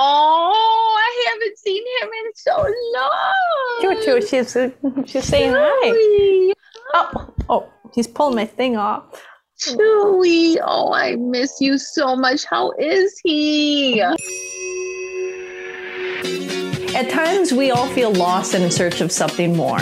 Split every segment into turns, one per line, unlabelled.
Oh, I haven't seen him in so long.
Choo choo, she's she's saying hi.
Chewy.
Oh, oh, he's pulling my thing off.
Chewy. Oh, I miss you so much. How is he?
At times, we all feel lost and in search of something more.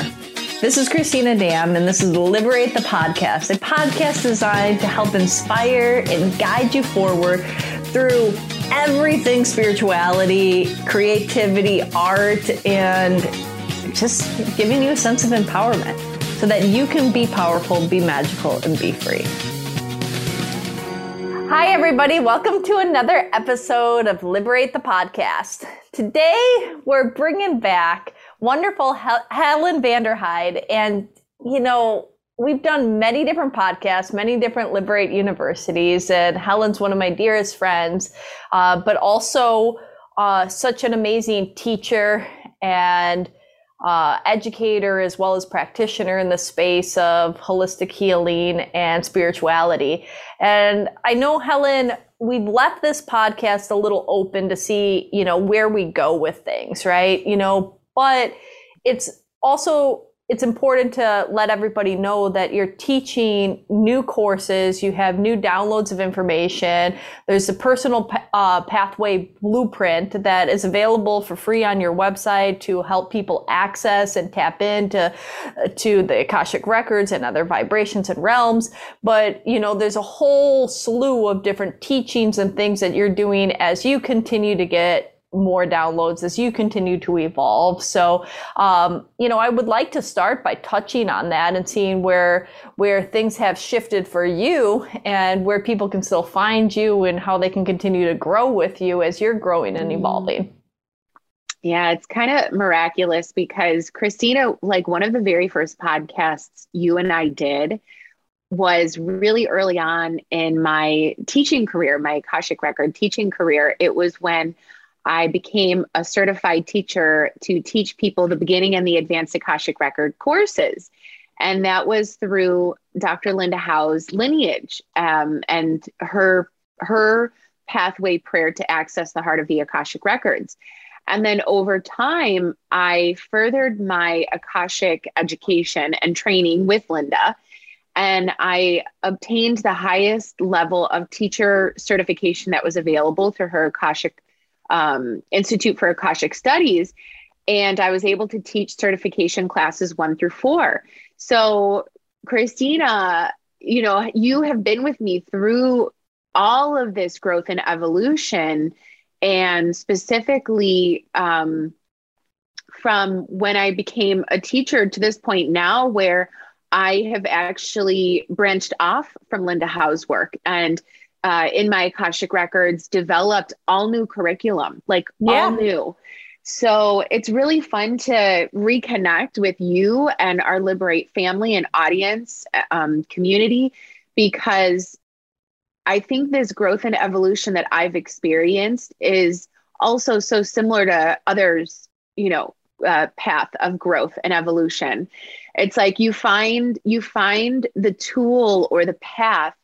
This is Christina Dam, and this is Liberate the Podcast, a podcast designed to help inspire and guide you forward through everything spirituality, creativity, art, and just giving you a sense of empowerment so that you can be powerful, be magical, and be free. Hi, everybody. Welcome to another episode of Liberate the Podcast. Today, we're bringing back wonderful Hel- Helen Vanderhyde. And, you know, we've done many different podcasts, many different Liberate universities, and Helen's one of my dearest friends, uh, but also uh, such an amazing teacher and uh, educator as well as practitioner in the space of holistic healing and spirituality. And I know Helen, we've left this podcast a little open to see, you know, where we go with things, right? You know, but it's also it's important to let everybody know that you're teaching new courses. You have new downloads of information. There's a personal uh, pathway blueprint that is available for free on your website to help people access and tap into to the Akashic records and other vibrations and realms. But you know, there's a whole slew of different teachings and things that you're doing as you continue to get more downloads as you continue to evolve. So, um, you know, I would like to start by touching on that and seeing where where things have shifted for you and where people can still find you and how they can continue to grow with you as you're growing and mm-hmm. evolving.
Yeah, it's kind of miraculous because Christina, like one of the very first podcasts you and I did was really early on in my teaching career, my Akashic record teaching career. It was when I became a certified teacher to teach people the beginning and the advanced Akashic record courses. And that was through Dr. Linda Howe's lineage um, and her, her pathway prayer to access the heart of the Akashic records. And then over time, I furthered my Akashic education and training with Linda. And I obtained the highest level of teacher certification that was available through her Akashic um, Institute for Akashic Studies. And I was able to teach certification classes one through four. So, Christina, you know, you have been with me through all of this growth and evolution, and specifically um, from when I became a teacher to this point now, where I have actually branched off from Linda Howe's work and uh, in my Akashic records developed all new curriculum, like yeah. all new. So it's really fun to reconnect with you and our Liberate family and audience um, community because I think this growth and evolution that I've experienced is also so similar to others, you know, uh, path of growth and evolution. It's like you find you find the tool or the path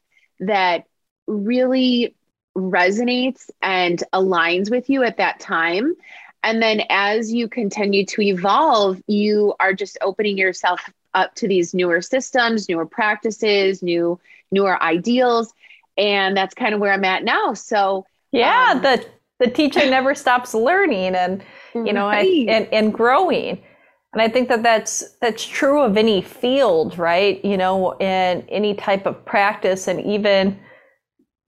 that really resonates and aligns with you at that time. And then as you continue to evolve, you are just opening yourself up to these newer systems, newer practices, new newer ideals. And that's kind of where I'm at now. So
yeah, um, the the teacher never stops learning and you know right. I, and, and growing. And I think that that's that's true of any field, right? You know, in any type of practice, and even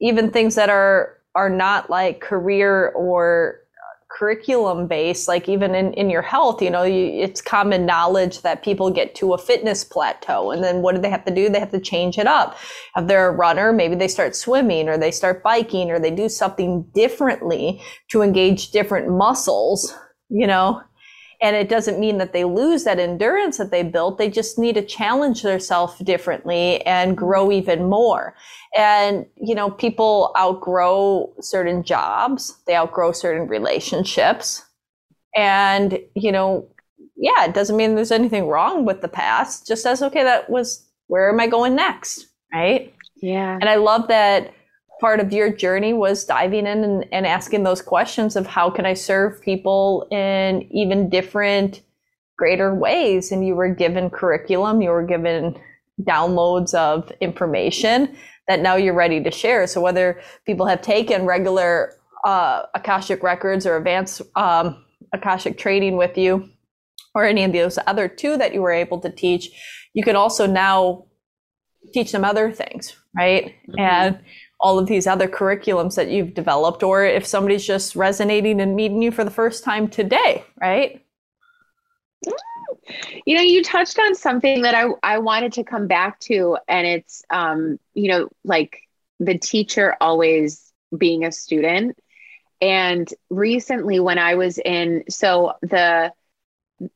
even things that are are not like career or curriculum based like even in, in your health you know you, it's common knowledge that people get to a fitness plateau and then what do they have to do? They have to change it up. If they're a runner maybe they start swimming or they start biking or they do something differently to engage different muscles you know and it doesn't mean that they lose that endurance that they built. They just need to challenge themselves differently and grow even more. And, you know, people outgrow certain jobs, they outgrow certain relationships. And, you know, yeah, it doesn't mean there's anything wrong with the past. Just says, okay, that was, where am I going next? Right.
Yeah.
And I love that part of your journey was diving in and, and asking those questions of how can I serve people in even different, greater ways. And you were given curriculum, you were given downloads of information that now you're ready to share. So whether people have taken regular uh, Akashic records or advanced um, Akashic training with you, or any of those other two that you were able to teach, you can also now teach them other things, right? Mm-hmm. And all of these other curriculums that you've developed, or if somebody's just resonating and meeting you for the first time today, right?
You know, you touched on something that I, I wanted to come back to, and it's, um, you know, like the teacher always being a student. And recently, when I was in, so the,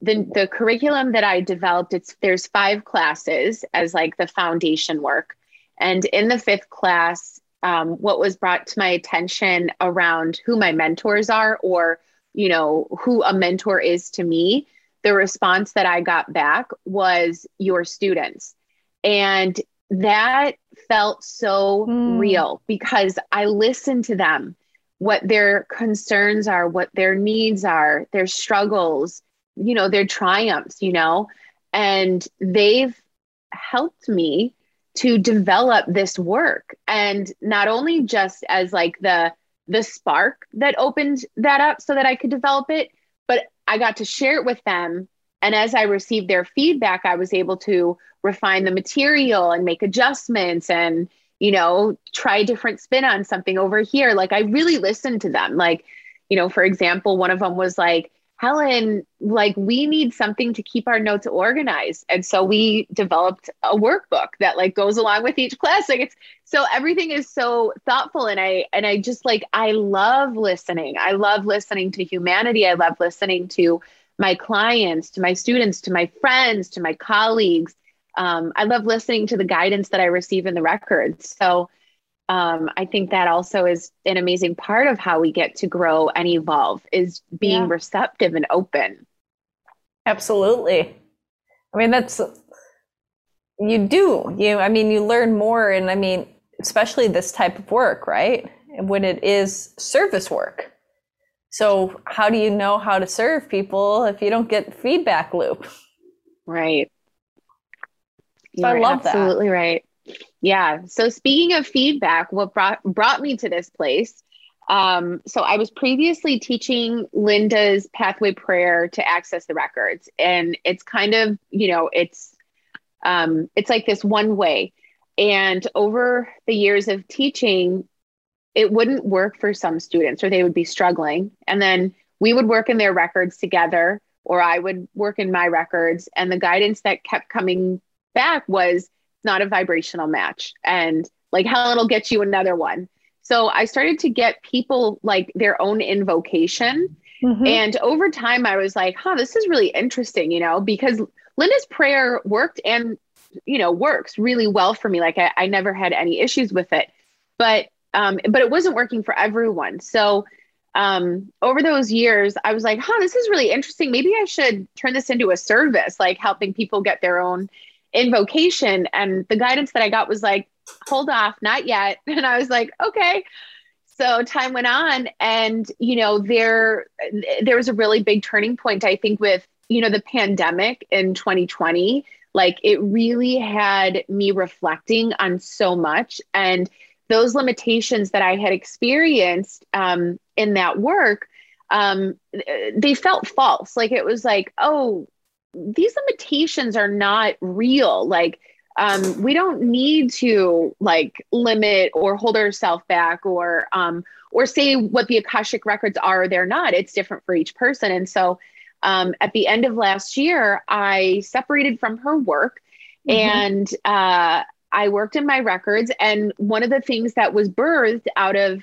the the curriculum that I developed, it's there's five classes as like the foundation work, and in the fifth class, um, what was brought to my attention around who my mentors are, or you know who a mentor is to me, the response that I got back was your students, and that felt so mm. real because I listened to them, what their concerns are, what their needs are, their struggles you know, their triumphs, you know, and they've helped me to develop this work and not only just as like the the spark that opened that up so that I could develop it, but I got to share it with them and as I received their feedback, I was able to refine the material and make adjustments and, you know, try a different spin on something over here. Like I really listened to them. Like, you know, for example, one of them was like, Helen, like we need something to keep our notes organized. And so we developed a workbook that like goes along with each class. Like it's so everything is so thoughtful. And I and I just like I love listening. I love listening to humanity. I love listening to my clients, to my students, to my friends, to my colleagues. Um, I love listening to the guidance that I receive in the records. So um, I think that also is an amazing part of how we get to grow and evolve is being yeah. receptive and open.
Absolutely. I mean, that's, you do, you, I mean, you learn more. And I mean, especially this type of work, right? When it is service work. So, how do you know how to serve people if you don't get feedback loop?
Right.
So I love
absolutely that. Absolutely right. Yeah. So speaking of feedback, what brought brought me to this place. Um, so I was previously teaching Linda's pathway prayer to access the records, and it's kind of you know it's um, it's like this one way. And over the years of teaching, it wouldn't work for some students, or they would be struggling, and then we would work in their records together, or I would work in my records, and the guidance that kept coming back was not a vibrational match. And like Helen will get you another one. So I started to get people like their own invocation. Mm-hmm. And over time, I was like, huh, this is really interesting, you know, because Linda's prayer worked and, you know, works really well for me. Like I, I never had any issues with it, but, um, but it wasn't working for everyone. So, um, over those years, I was like, huh, this is really interesting. Maybe I should turn this into a service, like helping people get their own invocation. And the guidance that i got was like hold off not yet. And i was like okay. So time went on and you know there there was a really big turning point i think with you know the pandemic in 2020 like it really had me reflecting on so much. And those limitations that i had experienced um, in that work um, they felt false. Like it was like oh these limitations are not real. Like, um, we don't need to like limit or hold ourselves back or um, or say what the akashic records are or they're not. It's different for each person. And so, um, at the end of last year, I separated from her work, mm-hmm. and uh, I worked in my records. And one of the things that was birthed out of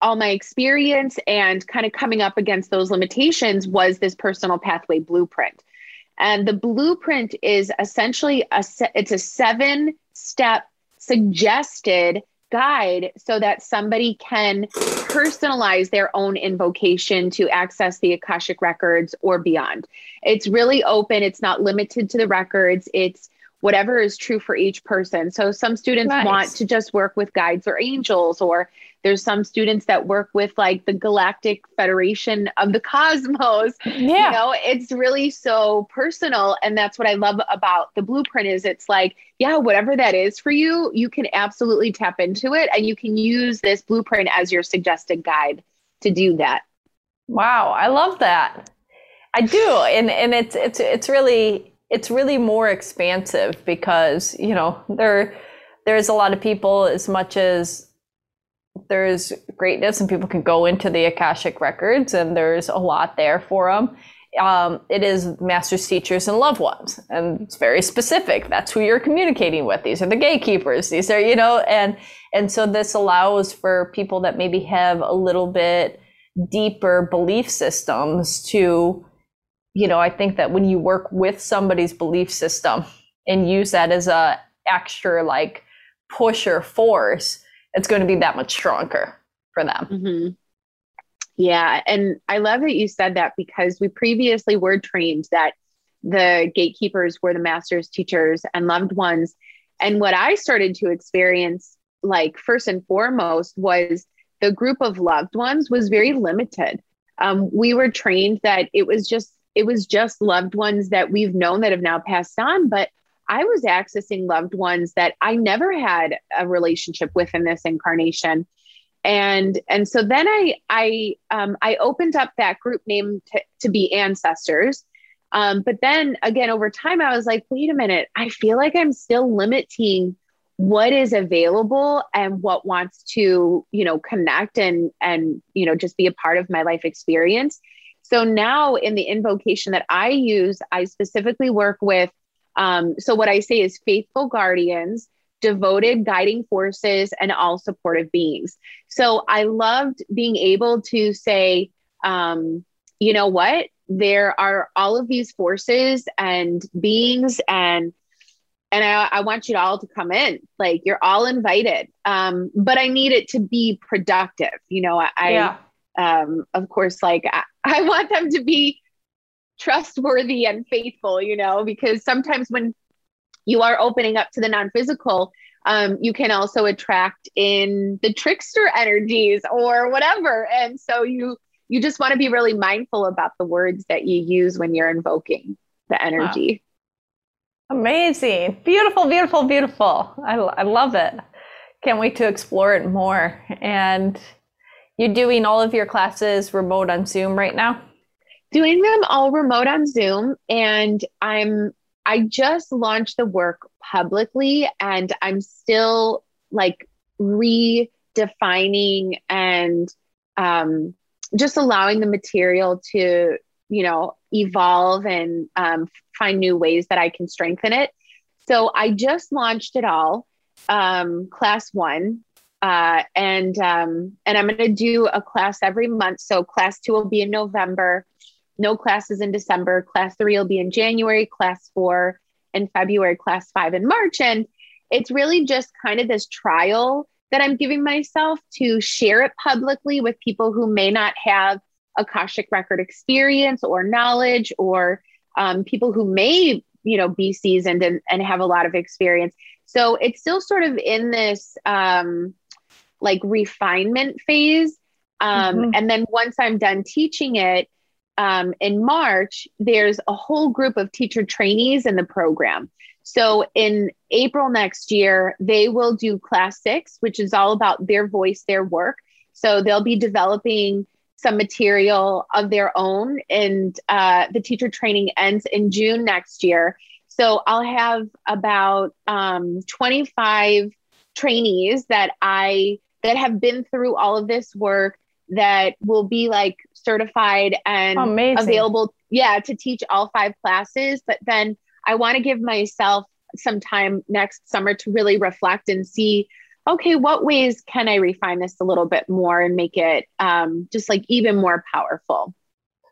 all my experience and kind of coming up against those limitations was this personal pathway blueprint. And the blueprint is essentially a it's a seven step suggested guide so that somebody can personalize their own invocation to access the Akashic records or beyond. It's really open, it's not limited to the records. It's whatever is true for each person. So some students nice. want to just work with guides or angels, or there's some students that work with like the Galactic Federation of the Cosmos. Yeah. You know, it's really so personal. And that's what I love about the blueprint is it's like, yeah, whatever that is for you, you can absolutely tap into it and you can use this blueprint as your suggested guide to do that.
Wow, I love that. I do. And and it's it's it's really it's really more expansive because you know there there's a lot of people as much as there's greatness and people can go into the akashic records and there's a lot there for them um, it is masters teachers and loved ones and it's very specific. That's who you're communicating with. These are the gatekeepers. These are you know and and so this allows for people that maybe have a little bit deeper belief systems to you know, I think that when you work with somebody's belief system and use that as a extra like push or force, it's going to be that much stronger for them.
Mm-hmm. Yeah. And I love that you said that because we previously were trained that the gatekeepers were the masters, teachers, and loved ones. And what I started to experience, like first and foremost, was the group of loved ones was very limited. Um, we were trained that it was just it was just loved ones that we've known that have now passed on. But I was accessing loved ones that I never had a relationship with in this incarnation. And and so then I I um, I opened up that group name to, to be ancestors. Um, but then again, over time, I was like, wait a minute, I feel like I'm still limiting what is available and what wants to, you know, connect and and you know just be a part of my life experience. So now in the invocation that I use, I specifically work with. Um, so what I say is faithful guardians, devoted guiding forces, and all supportive beings. So I loved being able to say, um, you know what? There are all of these forces and beings and and I, I, want you all to come in like you're all invited um, but i need it to be productive you know i, yeah um, of course, like I, I want them to be trustworthy and faithful, you know, because sometimes when you are opening up to the non physical, um, you can also attract in the trickster energies or whatever. And so you you just want to be really mindful about the words that you use when you're invoking the energy.
Wow. Amazing. Beautiful, beautiful, beautiful. I, I love it. Can't wait to explore it more. And you're doing all of your classes remote on Zoom right now?
Doing them all remote on Zoom. And I'm, I just launched the work publicly and I'm still like redefining and um, just allowing the material to, you know, evolve and um, find new ways that I can strengthen it. So I just launched it all, um, class one, uh, and um, and I'm going to do a class every month. So class two will be in November. No classes in December. Class three will be in January. Class four in February. Class five in March. And it's really just kind of this trial that I'm giving myself to share it publicly with people who may not have Akashic record experience or knowledge, or um, people who may you know be seasoned and, and have a lot of experience. So it's still sort of in this. Um, like refinement phase. Um, mm-hmm. And then once I'm done teaching it um, in March, there's a whole group of teacher trainees in the program. So in April next year, they will do class six, which is all about their voice, their work. So they'll be developing some material of their own, and uh, the teacher training ends in June next year. So I'll have about um, 25 trainees that I that have been through all of this work that will be like certified and Amazing. available yeah to teach all five classes but then i want to give myself some time next summer to really reflect and see okay what ways can i refine this a little bit more and make it um, just like even more powerful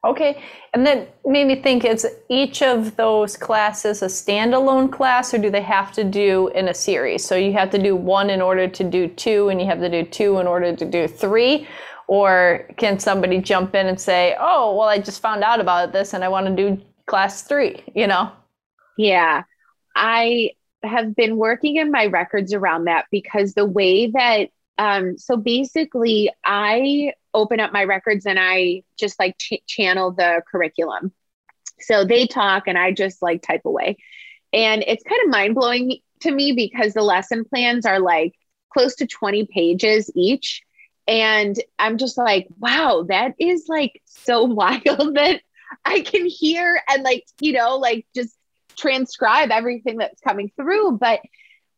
Okay. And then made me think is each of those classes a standalone class or do they have to do in a series? So you have to do one in order to do two and you have to do two in order to do three? Or can somebody jump in and say, oh, well, I just found out about this and I want to do class three, you know?
Yeah. I have been working in my records around that because the way that um, so basically I open up my records and I just like ch- channel the curriculum. So they talk and I just like type away. And it's kind of mind blowing to me because the lesson plans are like close to 20 pages each. And I'm just like, wow, that is like so wild that I can hear and like, you know, like just transcribe everything that's coming through. But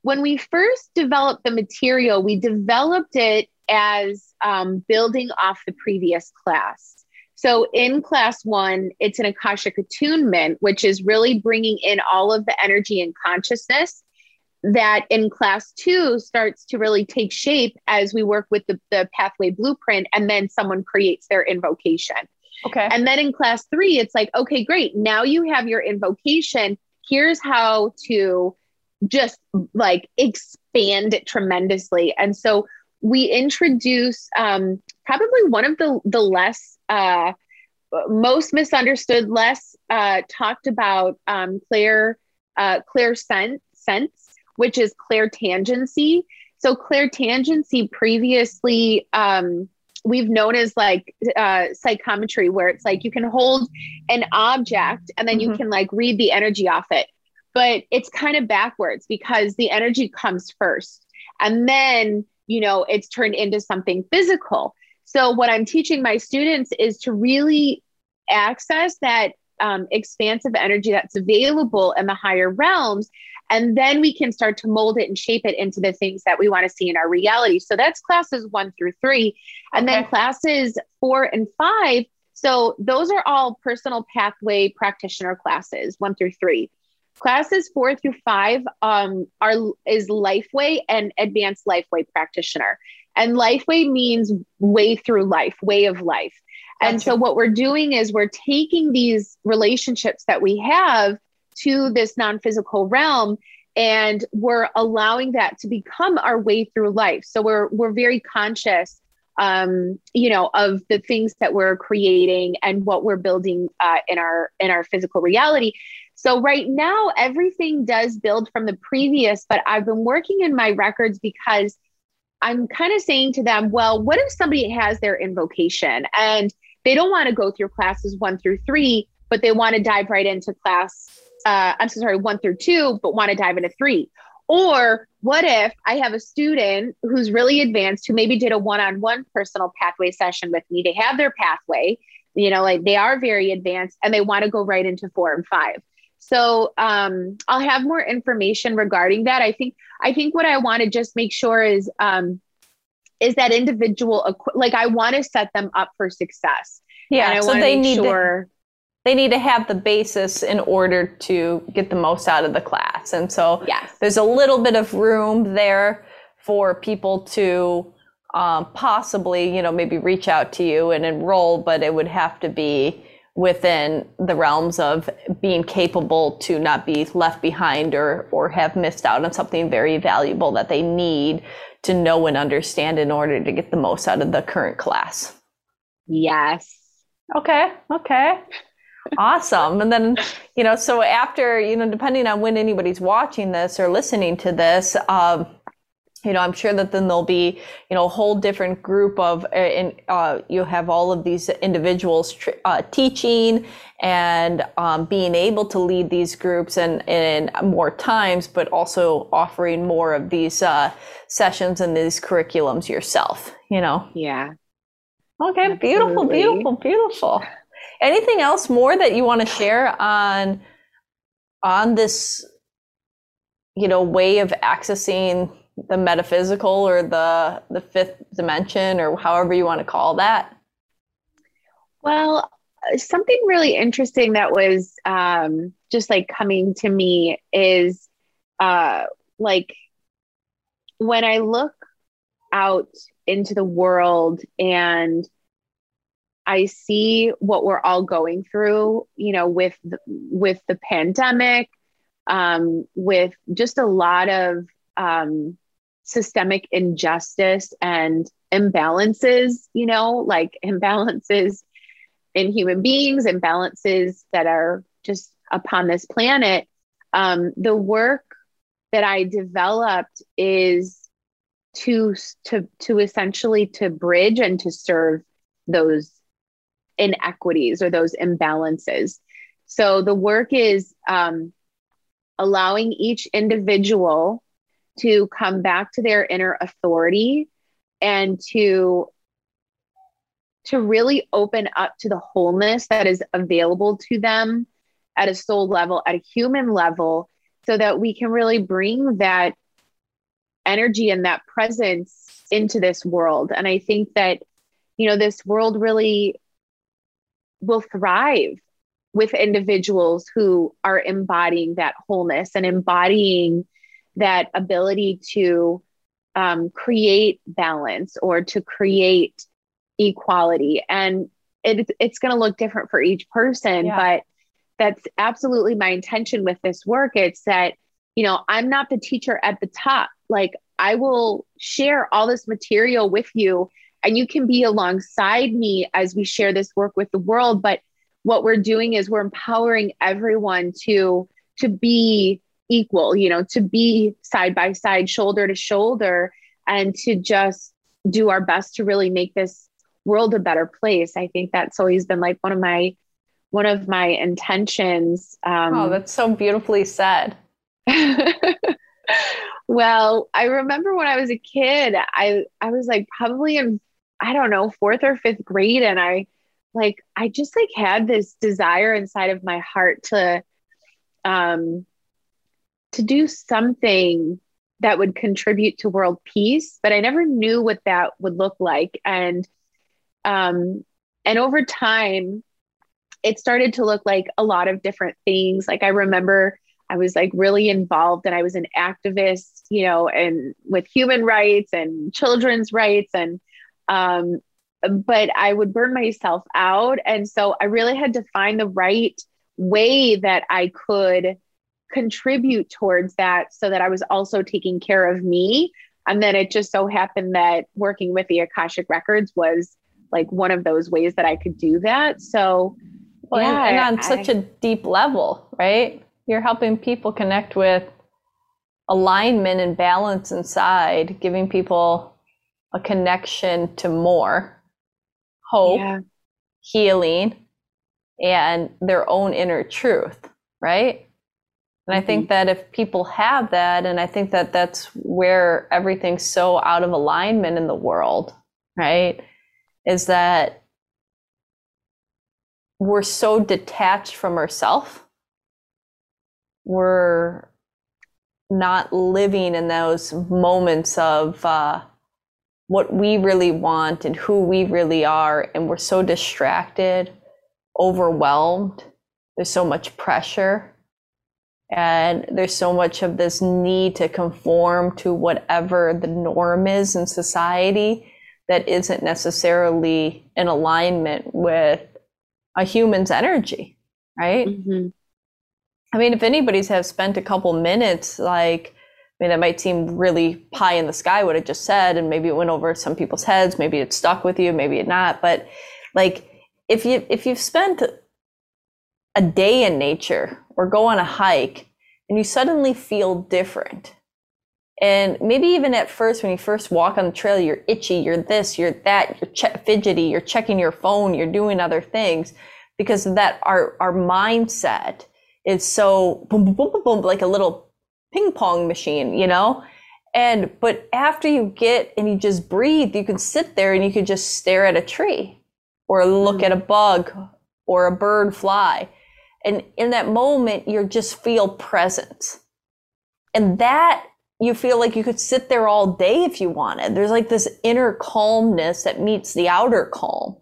when we first developed the material, we developed it as um, building off the previous class. So in class one, it's an Akashic attunement, which is really bringing in all of the energy and consciousness that in class two starts to really take shape as we work with the, the pathway blueprint and then someone creates their invocation.
Okay.
And then in class three, it's like, okay, great. Now you have your invocation. Here's how to just like expand it tremendously. And so we introduce um, probably one of the, the less, uh, most misunderstood, less uh, talked about um, Claire, uh, Clairsense, sense which is clairtangency. So clairtangency previously um, we've known as like uh, psychometry, where it's like you can hold an object and then mm-hmm. you can like read the energy off it. But it's kind of backwards because the energy comes first and then, you know, it's turned into something physical. So, what I'm teaching my students is to really access that um, expansive energy that's available in the higher realms and then we can start to mold it and shape it into the things that we want to see in our reality. So that's classes one through three. And okay. then classes four and five. So those are all personal pathway practitioner classes, one through three. Classes four through five um, are is Lifeway and Advanced Lifeway practitioner. And Lifeway means way through life, way of life. And so what we're doing is we're taking these relationships that we have to this non physical realm and we're allowing that to become our way through life. So we're we're very conscious um you know of the things that we're creating and what we're building uh, in our in our physical reality. So right now everything does build from the previous but i've been working in my records because i'm kind of saying to them well what if somebody has their invocation and they don't want to go through classes one through three but they want to dive right into class uh, I'm so sorry, one through two, but want to dive into three? Or what if I have a student who's really advanced who maybe did a one on one personal pathway session with me? They have their pathway, you know, like they are very advanced and they want to go right into four and five. So um, I'll have more information regarding that. I think I think what I want to just make sure is um, is that individual like I want to set them up for success.
Yeah, so they need sure they need to have the basis in order to get the most out of the class. And so
yes.
there's a little bit of room there for people to um, possibly, you know, maybe reach out to you and enroll, but it would have to be within the realms of being capable to not be left behind or or have missed out on something very valuable that they need to know and understand in order to get the most out of the current class.
Yes.
Okay. Okay awesome. And then, you know, so after, you know, depending on when anybody's watching this or listening to this, um, you know, I'm sure that then there'll be, you know, a whole different group of, uh, and uh, you have all of these individuals tr- uh, teaching and um, being able to lead these groups and, in more times, but also offering more of these uh, sessions and these curriculums yourself, you know?
Yeah.
Okay, Absolutely. beautiful, beautiful, beautiful. Anything else more that you want to share on on this you know way of accessing the metaphysical or the the fifth dimension or however you want to call that?
Well, something really interesting that was um, just like coming to me is uh, like when I look out into the world and I see what we're all going through, you know, with the, with the pandemic, um, with just a lot of um, systemic injustice and imbalances, you know, like imbalances in human beings, imbalances that are just upon this planet. Um, the work that I developed is to to to essentially to bridge and to serve those inequities or those imbalances. So the work is um, allowing each individual to come back to their inner authority and to to really open up to the wholeness that is available to them at a soul level at a human level so that we can really bring that energy and that presence into this world and i think that you know this world really will thrive with individuals who are embodying that wholeness and embodying that ability to um, create balance or to create equality. And it, it's going to look different for each person, yeah. but that's absolutely my intention with this work. It's that, you know, I'm not the teacher at the top. Like, I will share all this material with you, and you can be alongside me as we share this work with the world. But what we're doing is we're empowering everyone to to be equal you know to be side by side shoulder to shoulder and to just do our best to really make this world a better place i think that's always been like one of my one of my intentions
um, oh that's so beautifully said
well i remember when i was a kid i i was like probably in i don't know fourth or fifth grade and i like i just like had this desire inside of my heart to um to do something that would contribute to world peace, but I never knew what that would look like. And um, and over time, it started to look like a lot of different things. Like I remember I was like really involved and I was an activist, you know, and with human rights and children's rights and um, but I would burn myself out. And so I really had to find the right way that I could contribute towards that so that I was also taking care of me. And then it just so happened that working with the Akashic Records was like one of those ways that I could do that. So,
well, yeah, and, and on I, such a deep level, right? You're helping people connect with alignment and balance inside, giving people a connection to more hope, yeah. healing, and their own inner truth, right? And I think mm-hmm. that if people have that, and I think that that's where everything's so out of alignment in the world, right? Is that we're so detached from ourselves. We're not living in those moments of uh, what we really want and who we really are. And we're so distracted, overwhelmed. There's so much pressure and there's so much of this need to conform to whatever the norm is in society that isn't necessarily in alignment with a human's energy, right? Mm-hmm. I mean, if anybody's have spent a couple minutes, like, I mean, that might seem really high in the sky what I just said, and maybe it went over some people's heads, maybe it stuck with you, maybe it not. But like, if you if you've spent a day in nature or go on a hike and you suddenly feel different. And maybe even at first, when you first walk on the trail, you're itchy, you're this, you're that, you're fidgety, you're checking your phone, you're doing other things because of that our, our mindset is so boom, boom, boom, boom, boom, like a little ping pong machine, you know? And, but after you get and you just breathe, you can sit there and you can just stare at a tree or look mm. at a bug or a bird fly and in that moment, you just feel present. And that you feel like you could sit there all day if you wanted. There's like this inner calmness that meets the outer calm.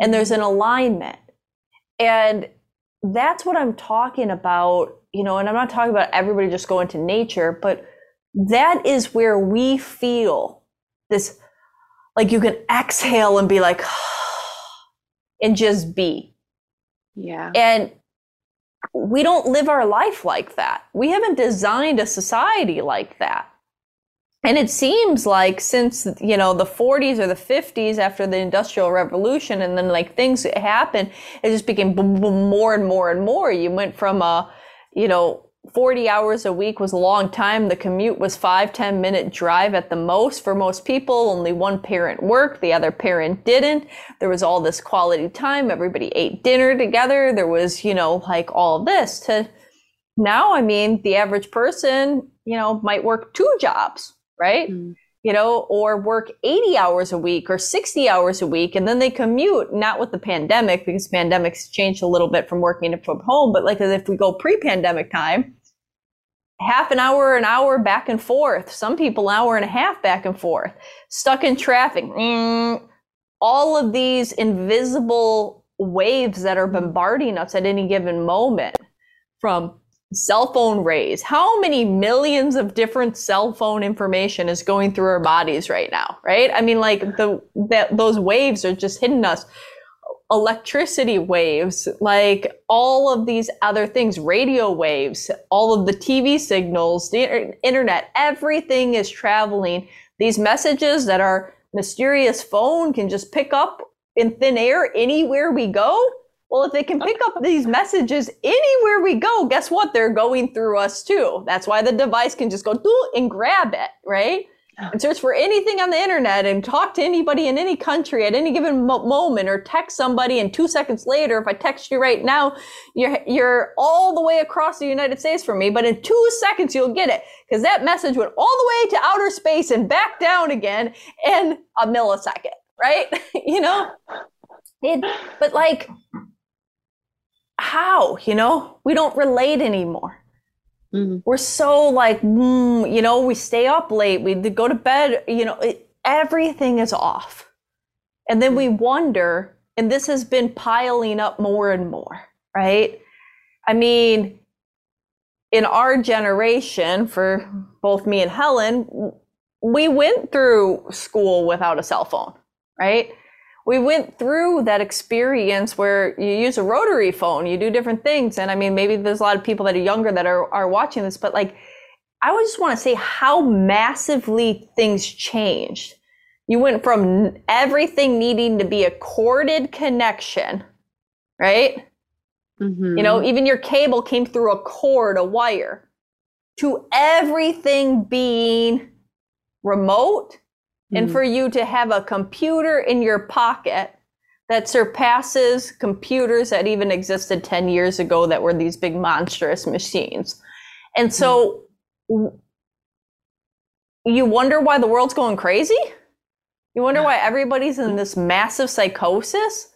And there's an alignment. And that's what I'm talking about, you know, and I'm not talking about everybody just going to nature, but that is where we feel this like you can exhale and be like and just be.
Yeah.
And we don't live our life like that. We haven't designed a society like that. And it seems like since, you know, the 40s or the 50s after the Industrial Revolution and then like things happened, it just became boom, boom, more and more and more. You went from a, you know, 40 hours a week was a long time. The commute was five, 10 minute drive at the most for most people. Only one parent worked, the other parent didn't. There was all this quality time. Everybody ate dinner together. There was, you know, like all this to now, I mean, the average person, you know, might work two jobs, right? Mm you know, or work 80 hours a week or 60 hours a week. And then they commute, not with the pandemic, because pandemics changed a little bit from working from home. But like if we go pre pandemic time, half an hour, an hour back and forth. Some people, an hour and a half back and forth, stuck in traffic. Mm, all of these invisible waves that are bombarding us at any given moment from cell phone rays. How many millions of different cell phone information is going through our bodies right now, right? I mean, like the that those waves are just hitting us. Electricity waves, like all of these other things, radio waves, all of the TV signals, the internet, everything is traveling. These messages that our mysterious phone can just pick up in thin air anywhere we go well, if they can pick up these messages anywhere we go, guess what? They're going through us too. That's why the device can just go do and grab it, right? And search for anything on the internet and talk to anybody in any country at any given mo- moment or text somebody and two seconds later, if I text you right now, you're, you're all the way across the United States from me, but in two seconds you'll get it because that message went all the way to outer space and back down again in a millisecond, right? you know? It, but like, how? You know, we don't relate anymore. Mm-hmm. We're so like, mm, you know, we stay up late, we go to bed, you know, it, everything is off. And then we wonder, and this has been piling up more and more, right? I mean, in our generation, for both me and Helen, we went through school without a cell phone, right? We went through that experience where you use a rotary phone, you do different things. And I mean, maybe there's a lot of people that are younger that are, are watching this, but like, I would just want to say how massively things changed. You went from everything needing to be a corded connection, right? Mm-hmm. You know, even your cable came through a cord, a wire, to everything being remote and hmm. for you to have a computer in your pocket that surpasses computers that even existed 10 years ago that were these big monstrous machines. And so mm. you wonder why the world's going crazy? You wonder why everybody's in this massive psychosis?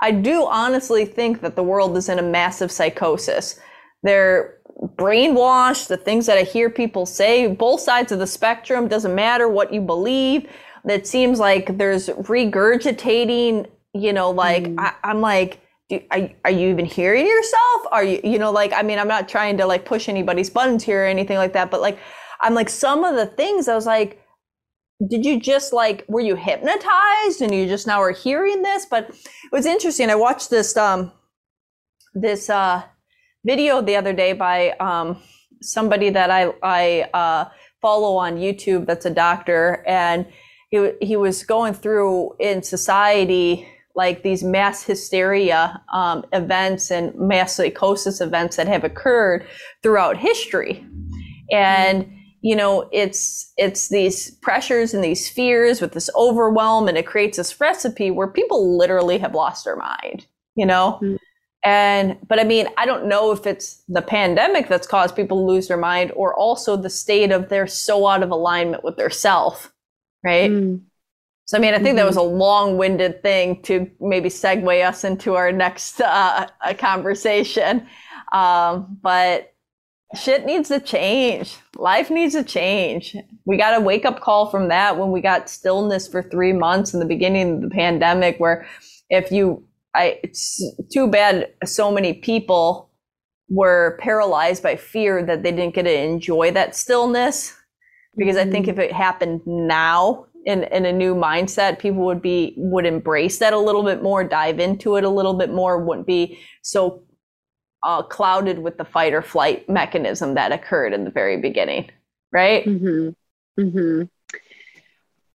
I do honestly think that the world is in a massive psychosis. They're brainwashed, the things that I hear people say, both sides of the spectrum, doesn't matter what you believe. That seems like there's regurgitating, you know, like mm. I, am like, do, are, are you even hearing yourself? Are you, you know, like, I mean, I'm not trying to like push anybody's buttons here or anything like that, but like, I'm like, some of the things I was like, did you just like, were you hypnotized and you just now are hearing this? But it was interesting. I watched this, um, this, uh, video the other day by um, somebody that I, I uh, follow on YouTube that's a doctor, and he, he was going through in society like these mass hysteria um, events and mass psychosis events that have occurred throughout history. And you know it's it's these pressures and these fears with this overwhelm and it creates this recipe where people literally have lost their mind you know mm-hmm. And, but I mean, I don't know if it's the pandemic that's caused people to lose their mind or also the state of they're so out of alignment with their self, right? Mm. So, I mean, I think mm-hmm. that was a long winded thing to maybe segue us into our next uh, conversation. Um, but shit needs to change. Life needs to change. We got a wake up call from that when we got stillness for three months in the beginning of the pandemic, where if you I, it's too bad so many people were paralyzed by fear that they didn't get to enjoy that stillness. Because mm-hmm. I think mm-hmm. if it happened now in, in a new mindset, people would be, would embrace that a little bit more, dive into it a little bit more, wouldn't be so uh, clouded with the fight or flight mechanism that occurred in the very beginning. Right.
Mm-hmm. Mm-hmm.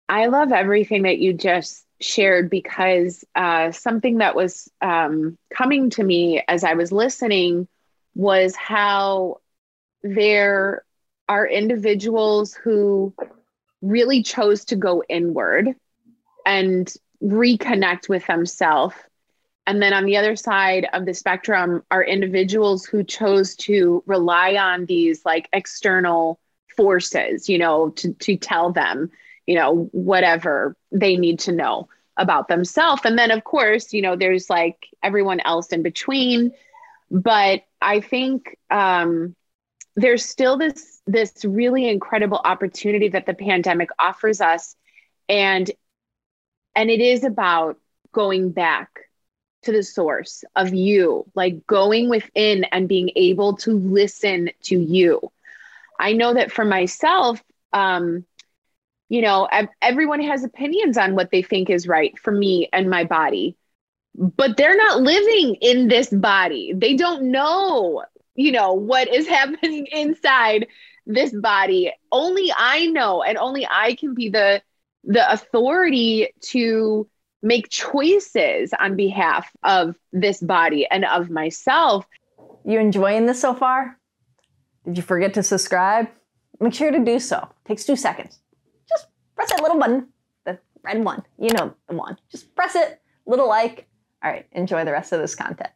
I love everything that you just shared because uh, something that was um, coming to me as I was listening was how there are individuals who really chose to go inward and reconnect with themselves. And then on the other side of the spectrum are individuals who chose to rely on these like external forces, you know, to, to tell them, you know, whatever they need to know about themselves. And then, of course, you know, there's like everyone else in between. But I think um, there's still this this really incredible opportunity that the pandemic offers us, and and it is about going back to the source of you, like going within and being able to listen to you. I know that for myself, um, you know, everyone has opinions on what they think is right for me and my body, but they're not living in this body. They don't know, you know, what is happening inside this body. Only I know, and only I can be the the authority to make choices on behalf of this body and of myself.
You enjoying this so far? Did you forget to subscribe? Make sure to do so. It takes two seconds press that little button, the red one. You know the one. Just press it, little like. All right, enjoy the rest of this content.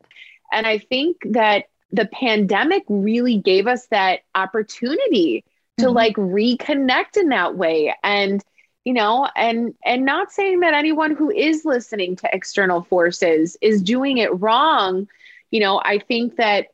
And I think that the pandemic really gave us that opportunity to mm-hmm. like reconnect in that way and you know and and not saying that anyone who is listening to external forces is doing it wrong you know i think that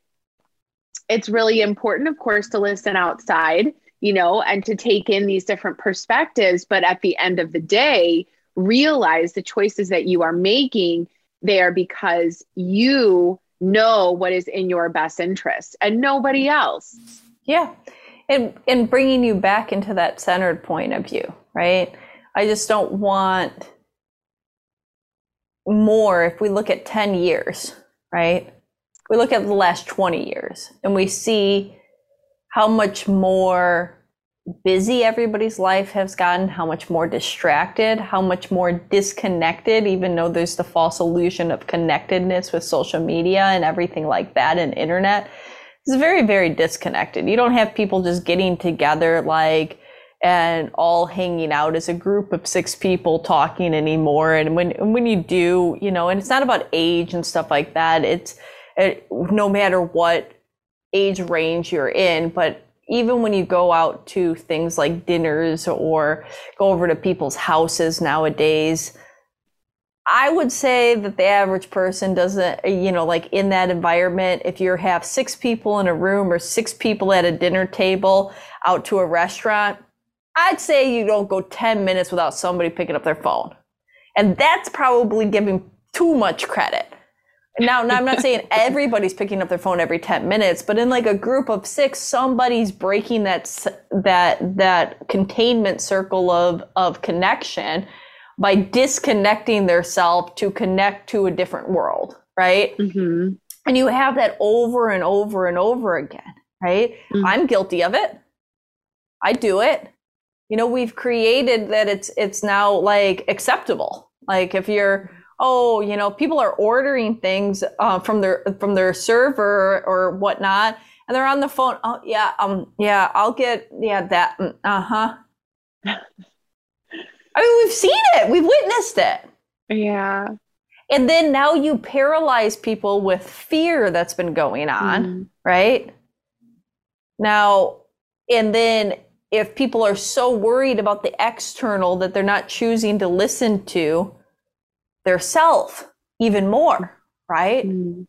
it's really important of course to listen outside you know, and to take in these different perspectives. But at the end of the day, realize the choices that you are making there because you know what is in your best interest and nobody else.
Yeah. And, and bringing you back into that centered point of view, right? I just don't want more if we look at 10 years, right? We look at the last 20 years and we see how much more busy everybody's life has gotten, how much more distracted, how much more disconnected, even though there's the false illusion of connectedness with social media and everything like that and internet. It's very, very disconnected. You don't have people just getting together like and all hanging out as a group of six people talking anymore. And when when you do, you know, and it's not about age and stuff like that. It's it, no matter what age range you're in, but even when you go out to things like dinners or go over to people's houses nowadays, I would say that the average person doesn't, you know, like in that environment, if you have six people in a room or six people at a dinner table out to a restaurant, I'd say you don't go 10 minutes without somebody picking up their phone. And that's probably giving too much credit. Now, now, I'm not saying everybody's picking up their phone every 10 minutes, but in like a group of six, somebody's breaking that that that containment circle of of connection by disconnecting their self to connect to a different world, right? Mm-hmm. And you have that over and over and over again, right? Mm-hmm. I'm guilty of it. I do it. You know, we've created that it's it's now like acceptable. Like if you're oh, you know, people are ordering things uh, from their from their server or whatnot, and they're on the phone. Oh, yeah, um, yeah, I'll get yeah that. Mm, uh huh. I mean, we've seen it, we've witnessed it.
Yeah.
And then now you paralyze people with fear that's been going on, mm. right? Now, and then if people are so worried about the external that they're not choosing to listen to, their self even more, right? Mm.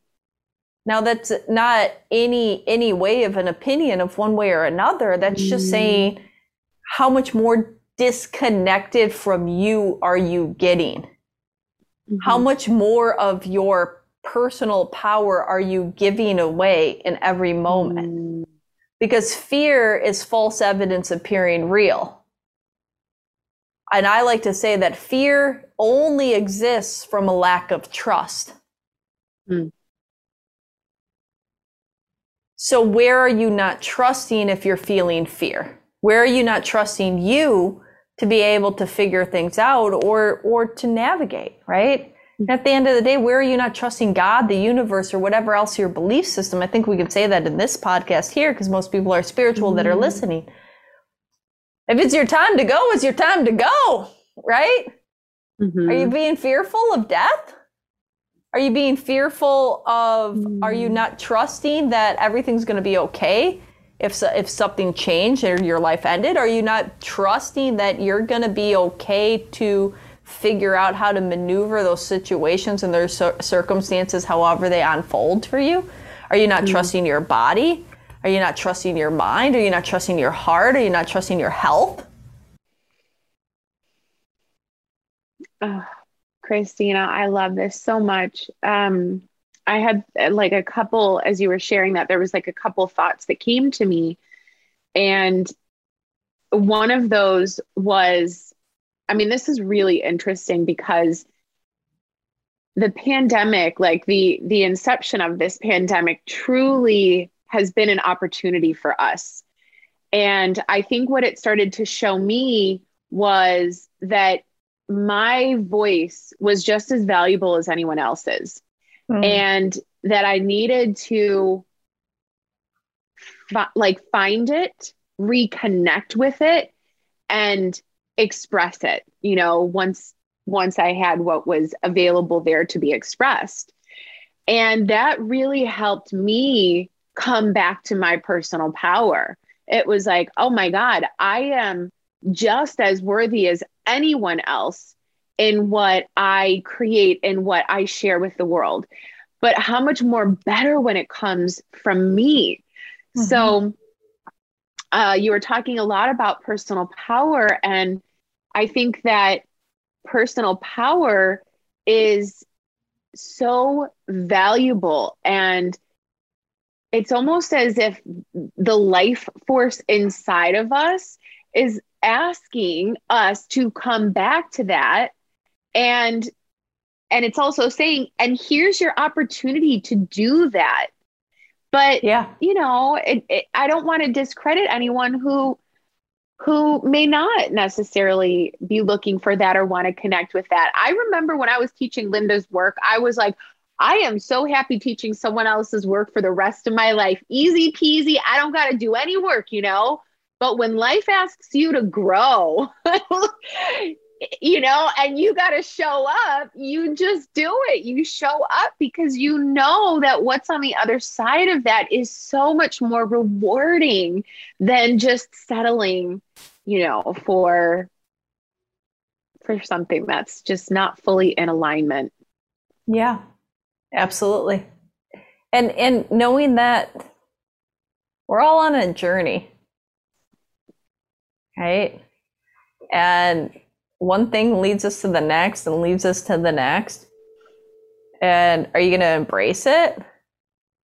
Now that's not any any way of an opinion of one way or another. That's mm. just saying how much more disconnected from you are you getting? Mm-hmm. How much more of your personal power are you giving away in every moment? Mm. Because fear is false evidence appearing real. And I like to say that fear only exists from a lack of trust. Mm. So, where are you not trusting if you're feeling fear? Where are you not trusting you to be able to figure things out or or to navigate, right? at the end of the day, where are you not trusting God, the universe, or whatever else your belief system? I think we can say that in this podcast here because most people are spiritual mm-hmm. that are mm-hmm. listening. If it's your time to go, it's your time to go, right? Mm-hmm. Are you being fearful of death? Are you being fearful of, mm-hmm. are you mm. not trusting that everything's going to be okay? If, if something changed or your life ended, are you not trusting that you're going to be okay to figure out how to maneuver those situations and those circumstances however they unfold for you? Are you not mm-hmm. trusting your body? Are you not trusting your mind? Are you not trusting your heart? Are you not trusting your health?
Oh, Christina, I love this so much. Um, I had uh, like a couple, as you were sharing that, there was like a couple thoughts that came to me. And one of those was I mean, this is really interesting because the pandemic, like the the inception of this pandemic truly has been an opportunity for us. And I think what it started to show me was that my voice was just as valuable as anyone else's. Mm. And that I needed to like find it, reconnect with it and express it you know once once i had what was available there to be expressed and that really helped me come back to my personal power it was like oh my god i am just as worthy as anyone else in what i create and what i share with the world but how much more better when it comes from me mm-hmm. so uh, you were talking a lot about personal power. And I think that personal power is so valuable. And it's almost as if the life force inside of us is asking us to come back to that. And and it's also saying and here's your opportunity to do that. But yeah, you know, it, it, I don't want to discredit anyone who who may not necessarily be looking for that or want to connect with that. I remember when I was teaching Linda's work, I was like, I am so happy teaching someone else's work for the rest of my life. Easy peasy. I don't got to do any work, you know? But when life asks you to grow, you know, and you got to show up, you just do it. You show up because you know that what's on the other side of that is so much more rewarding than just settling, you know, for for something that's just not fully in alignment.
Yeah. Absolutely. And and knowing that we're all on a journey. Right? And one thing leads us to the next and leads us to the next. And are you going to embrace it?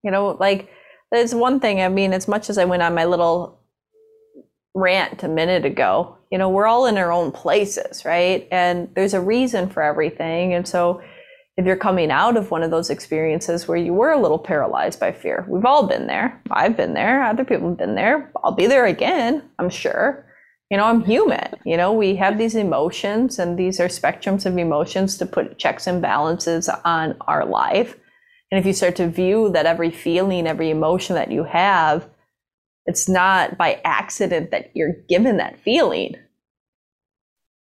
You know, like there's one thing. I mean, as much as I went on my little rant a minute ago, you know, we're all in our own places, right? And there's a reason for everything. And so if you're coming out of one of those experiences where you were a little paralyzed by fear, we've all been there. I've been there. Other people have been there. I'll be there again, I'm sure you know i'm human you know we have these emotions and these are spectrums of emotions to put checks and balances on our life and if you start to view that every feeling every emotion that you have it's not by accident that you're given that feeling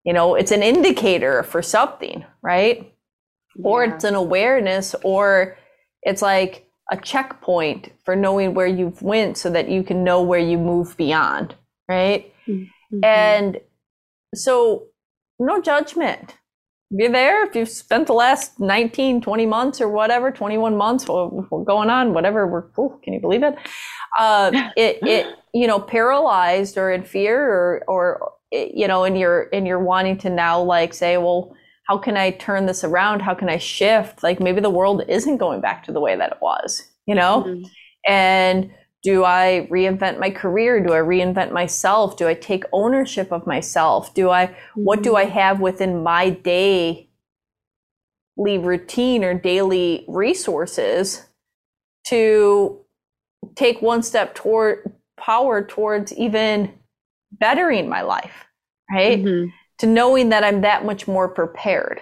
you know it's an indicator for something right yeah. or it's an awareness or it's like a checkpoint for knowing where you've went so that you can know where you move beyond right mm-hmm. And so, no judgment. Be there if you've spent the last 19, 20 months or whatever, 21 months we're going on, whatever. We're, can you believe it? Uh, it, it, you know, paralyzed or in fear or, or, you know, and you're, and you're wanting to now like say, well, how can I turn this around? How can I shift? Like maybe the world isn't going back to the way that it was, you know? Mm-hmm. And do I reinvent my career? Do I reinvent myself? Do I take ownership of myself? Do I, mm-hmm. what do I mm-hmm. have within my daily routine or daily resources to take one step toward power towards even bettering my life, right? Mm-hmm. To knowing that I'm that much more prepared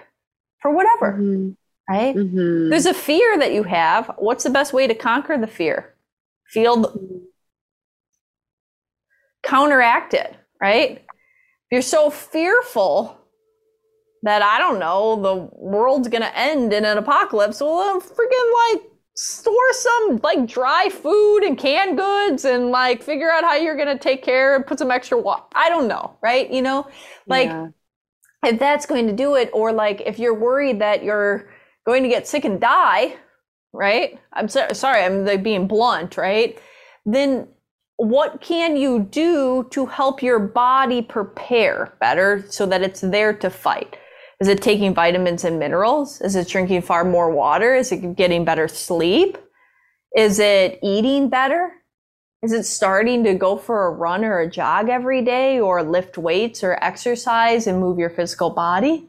for whatever. Mm-hmm. right? Mm-hmm. There's a fear that you have. What's the best way to conquer the fear? Feel counteract it, right? If you're so fearful that I don't know, the world's gonna end in an apocalypse, well, freaking like store some like dry food and canned goods and like figure out how you're gonna take care and put some extra water. I don't know, right? You know, like yeah. if that's going to do it, or like if you're worried that you're going to get sick and die, right? I'm so, sorry, I'm like being blunt, right? Then what can you do to help your body prepare better so that it's there to fight? Is it taking vitamins and minerals? Is it drinking far more water? Is it getting better sleep? Is it eating better? Is it starting to go for a run or a jog every day or lift weights or exercise and move your physical body?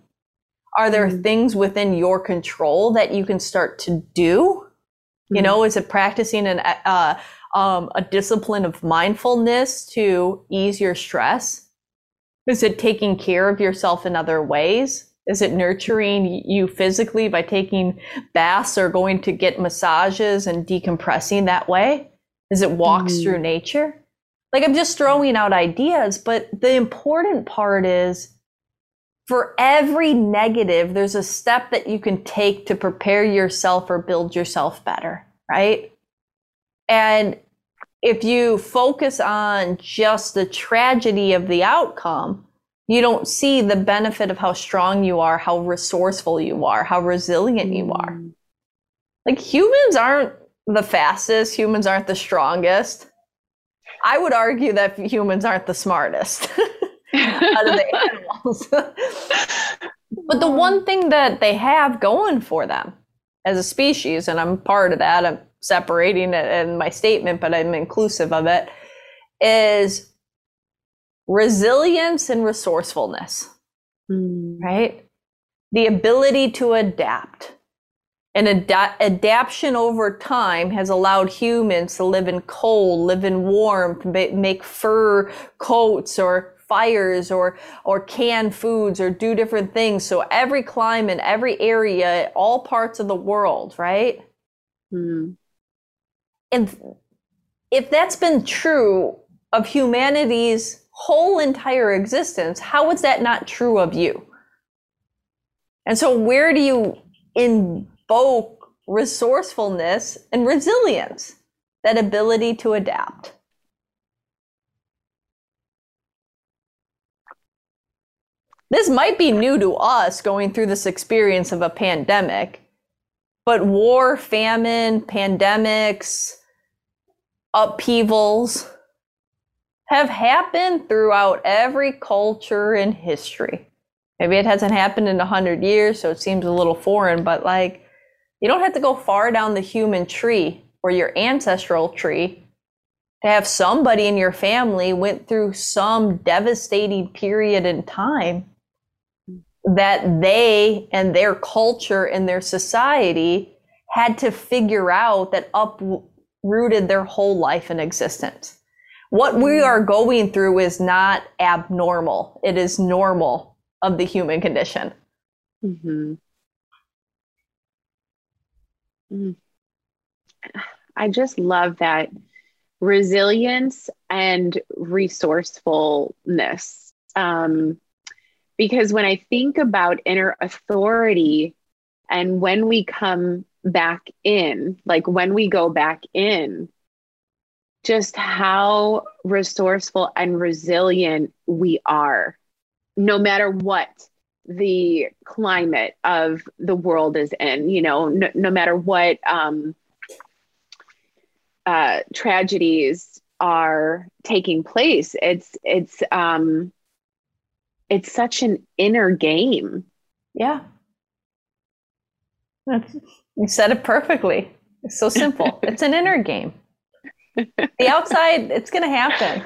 Are there mm-hmm. things within your control that you can start to do? Mm-hmm. You know, is it practicing an, uh, um, a discipline of mindfulness to ease your stress? Is it taking care of yourself in other ways? Is it nurturing you physically by taking baths or going to get massages and decompressing that way? Is it walks mm. through nature? Like I'm just throwing out ideas, but the important part is for every negative, there's a step that you can take to prepare yourself or build yourself better, right? And if you focus on just the tragedy of the outcome, you don't see the benefit of how strong you are, how resourceful you are, how resilient you are. Mm. Like humans aren't the fastest, humans aren't the strongest. I would argue that humans aren't the smartest out of the animals. but the one thing that they have going for them as a species, and I'm part of that, I'm separating it in my statement, but I'm inclusive of it, is resilience and resourcefulness, mm. right? The ability to adapt. And ad- adaptation over time has allowed humans to live in cold, live in warm, to make fur coats or fires or or can foods or do different things. So every climate, every area, all parts of the world, right? Mm. And if that's been true of humanity's whole entire existence, how is that not true of you? And so, where do you invoke resourcefulness and resilience, that ability to adapt? This might be new to us going through this experience of a pandemic, but war, famine, pandemics, upheavals, have happened throughout every culture in history. Maybe it hasn't happened in a hundred years, so it seems a little foreign, but like, you don't have to go far down the human tree or your ancestral tree to have somebody in your family went through some devastating period in time that they and their culture and their society had to figure out that uprooted their whole life and existence. What we mm-hmm. are going through is not abnormal. It is normal of the human condition. Mm-hmm.
Mm. I just love that resilience and resourcefulness. Um, because when I think about inner authority and when we come back in, like when we go back in, just how resourceful and resilient we are, no matter what the climate of the world is in, you know, no, no matter what um, uh, tragedies are taking place. It's, it's, um, it's such an inner game.
Yeah. That's, You said it perfectly. It's so simple. it's an inner game the outside, it's going to happen.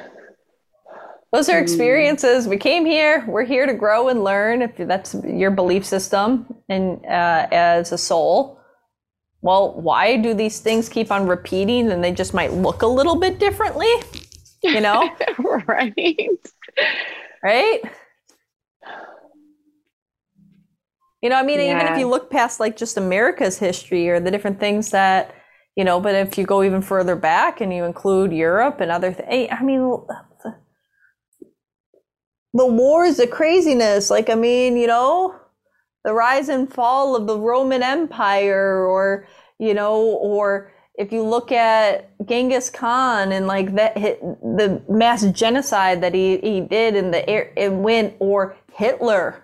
Those are experiences. We came here. We're here to grow and learn. If that's your belief system, and uh, as a soul, well, why do these things keep on repeating? And they just might look a little bit differently, you know?
right.
Right. You know, I mean, yeah. even if you look past like just America's history or the different things that, you know, but if you go even further back and you include Europe and other things, I mean, the, wars, the craziness, like, I mean, you know, the rise and fall of the Roman Empire or, you know, or if you look at Genghis Khan and like that, the mass genocide that he, he did in the air, and went, or Hitler,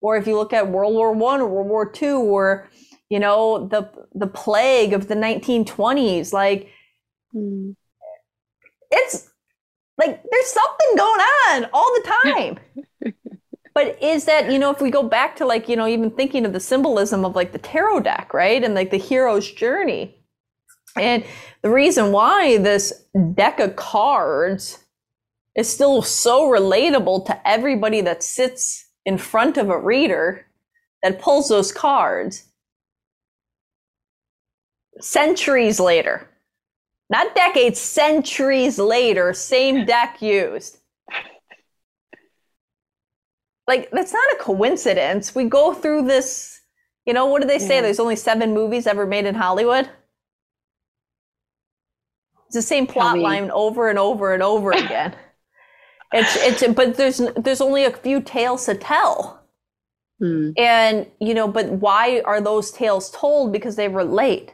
or if you look at World War One or World War Two, or you know the the plague of the 1920s, like mm. it's like there's something going on all the time. but is that you know if we go back to like you know even thinking of the symbolism of like the tarot deck right and like the hero's journey and the reason why this deck of cards is still so relatable to everybody that sits in front of a reader that pulls those cards centuries later, not decades, centuries later, same deck used. Like, that's not a coincidence. We go through this, you know, what do they say? Yeah. There's only seven movies ever made in Hollywood. It's the same plot line over and over and over again. it's it's but there's there's only a few tales to tell. Hmm. And you know, but why are those tales told? Because they relate.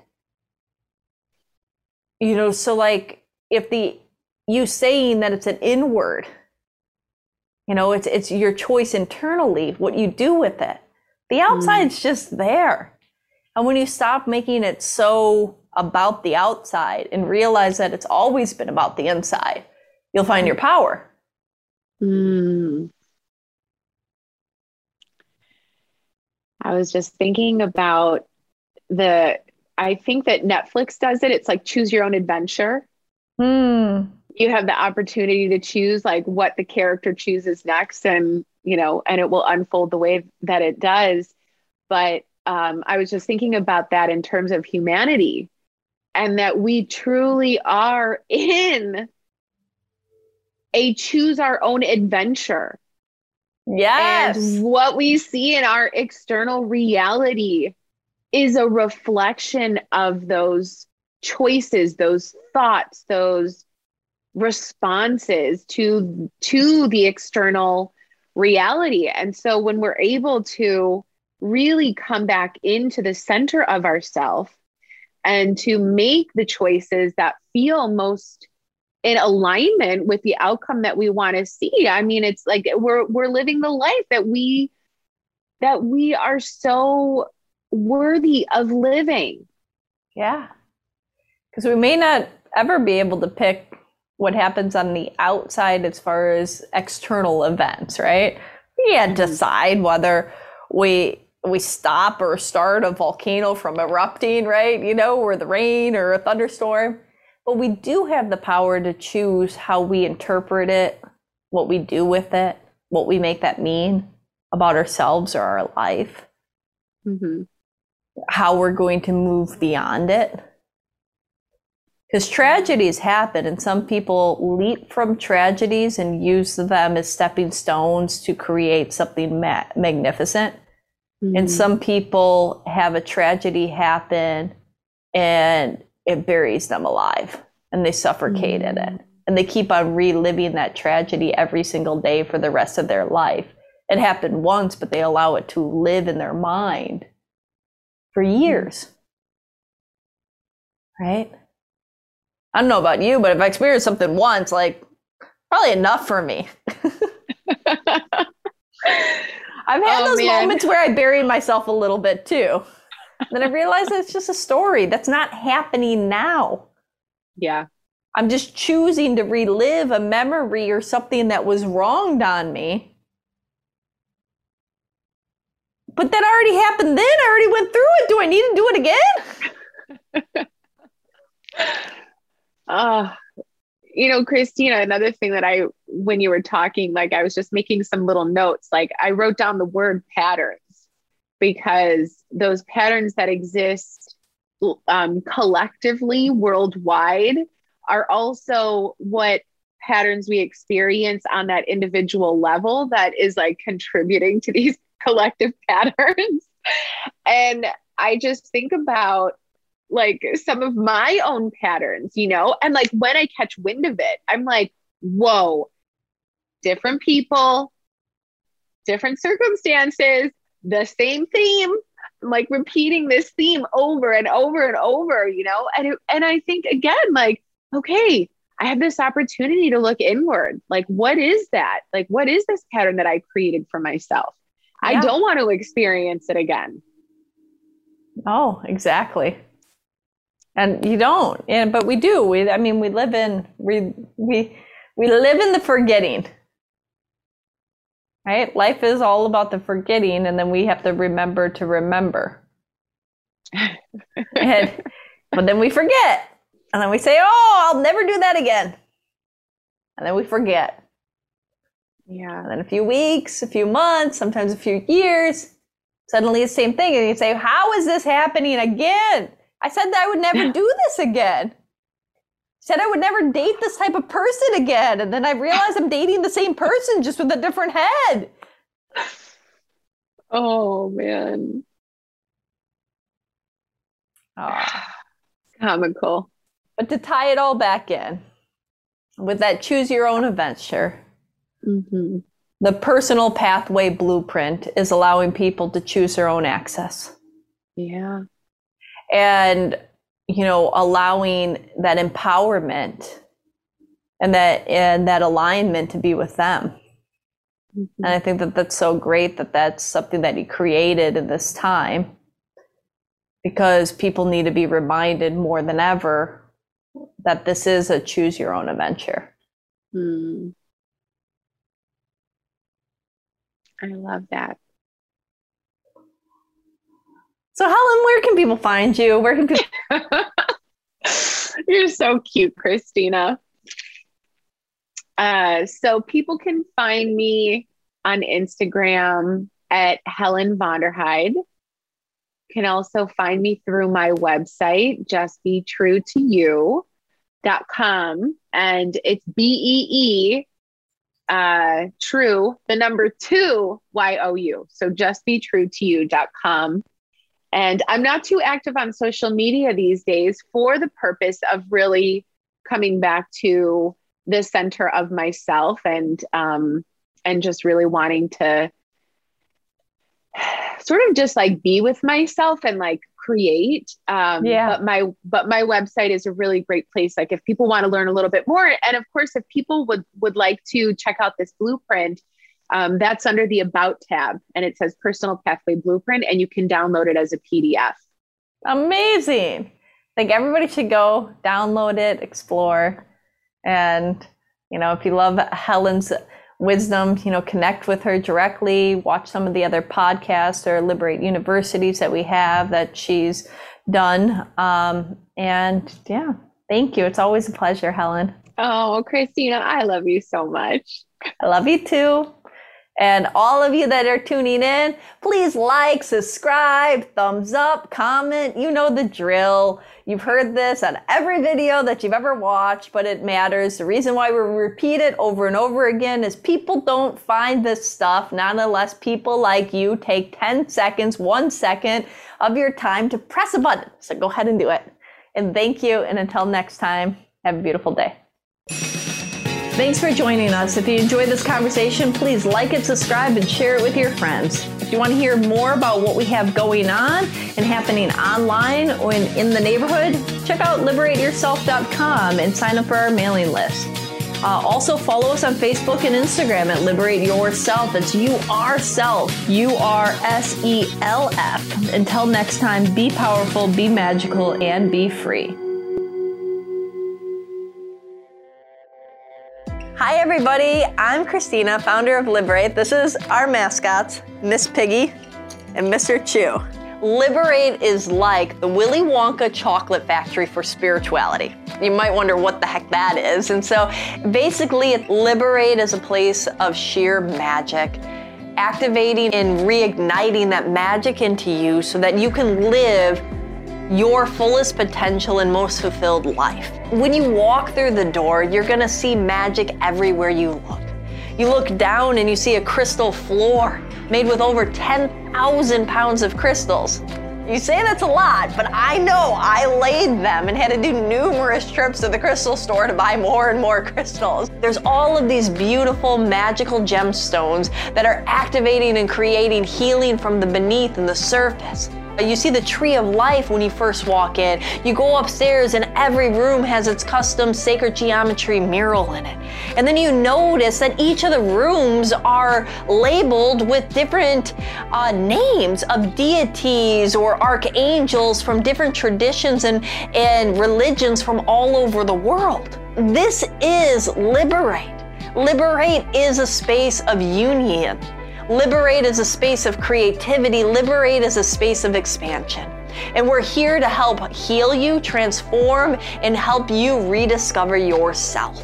You know, so like if the you saying that it's an inward, you know, it's it's your choice internally, what you do with it. The hmm. outside's mm. just there. And when you stop making it so about the outside and realize that it's always been about the inside, you'll find your power.
Mm. I was just thinking about the, I think that Netflix does it. It's like choose your own adventure.
Mm.
You have the opportunity to choose like what the character chooses next and, you know, and it will unfold the way that it does. But um, I was just thinking about that in terms of humanity and that we truly are in a choose our own adventure.
Yes.
And what we see in our external reality is a reflection of those choices, those thoughts, those responses to to the external reality. And so when we're able to really come back into the center of ourself and to make the choices that feel most in alignment with the outcome that we want to see. I mean, it's like we're we're living the life that we that we are so worthy of living.
Yeah. Cuz we may not ever be able to pick what happens on the outside as far as external events, right? We can't mm-hmm. decide whether we we stop or start a volcano from erupting, right? You know, or the rain or a thunderstorm. But we do have the power to choose how we interpret it, what we do with it, what we make that mean about ourselves or our life,
mm-hmm.
How we're going to move beyond it. Because tragedies happen, and some people leap from tragedies and use them as stepping stones to create something ma- magnificent. Mm-hmm. And some people have a tragedy happen and it buries them alive and they suffocate mm-hmm. in it. And they keep on reliving that tragedy every single day for the rest of their life. It happened once, but they allow it to live in their mind for mm-hmm. years. Right? I don't know about you, but if I experience something once, like probably enough for me. I've had oh, those man. moments where I bury myself a little bit too. then I realize it's just a story that's not happening now.
Yeah.
I'm just choosing to relive a memory or something that was wronged on me. But that already happened then. I already went through it. Do I need to do it again?
uh, you know, Christina, another thing that I, when you were talking, like I was just making some little notes, like I wrote down the word patterns because those patterns that exist um, collectively worldwide are also what patterns we experience on that individual level that is like contributing to these collective patterns. And I just think about like some of my own patterns, you know, and like when I catch wind of it, I'm like, whoa, different people, different circumstances, the same theme, like repeating this theme over and over and over, you know? And it, and I think again, like, okay, I have this opportunity to look inward. Like, what is that? Like, what is this pattern that I created for myself? I don't want to experience it again.
Oh, exactly. And you don't. And but we do. We I mean we live in we we we live in the forgetting. Right? Life is all about the forgetting and then we have to remember to remember. and, but then we forget. And then we say, "Oh, I'll never do that again." And then we forget.
Yeah.
And then a few weeks, a few months, sometimes a few years, suddenly the same thing and you say, "How is this happening again?" I said that I would never do this again. I Said I would never date this type of person again. And then I realized I'm dating the same person just with a different head.
Oh man. Oh. Comical.
But to tie it all back in with that choose your own adventure, mm-hmm. the personal pathway blueprint is allowing people to choose their own access.
Yeah
and you know allowing that empowerment and that and that alignment to be with them mm-hmm. and i think that that's so great that that's something that he created in this time because people need to be reminded more than ever that this is a choose your own adventure mm.
I love that
so, Helen, where can people find you? Where can people?
You're so cute, Christina. Uh, so people can find me on Instagram at Helen Vonderheide. Can also find me through my website, justbetruetoyou.com. And it's B E E uh, true, the number two Y O U. So justbetruetoyou.com. And I'm not too active on social media these days for the purpose of really coming back to the center of myself and um, and just really wanting to sort of just like be with myself and like create um yeah. but my but my website is a really great place like if people want to learn a little bit more and of course if people would would like to check out this blueprint um, that's under the About tab, and it says Personal Pathway Blueprint, and you can download it as a PDF.
Amazing. I think everybody should go download it, explore, and you know, if you love Helen's wisdom, you know, connect with her directly, watch some of the other podcasts or Liberate Universities that we have that she's done. Um, and yeah, thank you. It's always a pleasure, Helen.
Oh, Christina, I love you so much.
I love you too. And all of you that are tuning in, please like, subscribe, thumbs up, comment. You know the drill. You've heard this on every video that you've ever watched, but it matters. The reason why we repeat it over and over again is people don't find this stuff, not unless people like you take 10 seconds, one second of your time to press a button. So go ahead and do it. And thank you. And until next time, have a beautiful day. Thanks for joining us. If you enjoyed this conversation, please like it, subscribe, and share it with your friends. If you want to hear more about what we have going on and happening online or in, in the neighborhood, check out liberateyourself.com and sign up for our mailing list. Uh, also, follow us on Facebook and Instagram at Liberate Yourself. It's U R Self, U R S E L F. Until next time, be powerful, be magical, and be free. Hi, everybody. I'm Christina, founder of Liberate. This is our mascots, Miss Piggy and Mr. Chew. Liberate is like the Willy Wonka chocolate factory for spirituality. You might wonder what the heck that is. And so basically, Liberate is a place of sheer magic, activating and reigniting that magic into you so that you can live your fullest potential and most fulfilled life. When you walk through the door, you're gonna see magic everywhere you look. You look down and you see a crystal floor made with over 10,000 pounds of crystals. You say that's a lot, but I know I laid them and had to do numerous trips to the crystal store to buy more and more crystals. There's all of these beautiful magical gemstones that are activating and creating healing from the beneath and the surface. You see the tree of life when you first walk in. You go upstairs and every room has its custom sacred geometry mural in it. And then you notice that each of the rooms are labeled with different uh, names of deities or archangels from different traditions and, and religions from all over the world. This is Liberate. Liberate is a space of union. Liberate is a space of creativity. Liberate is a space of expansion. And we're here to help heal you, transform, and help you rediscover yourself.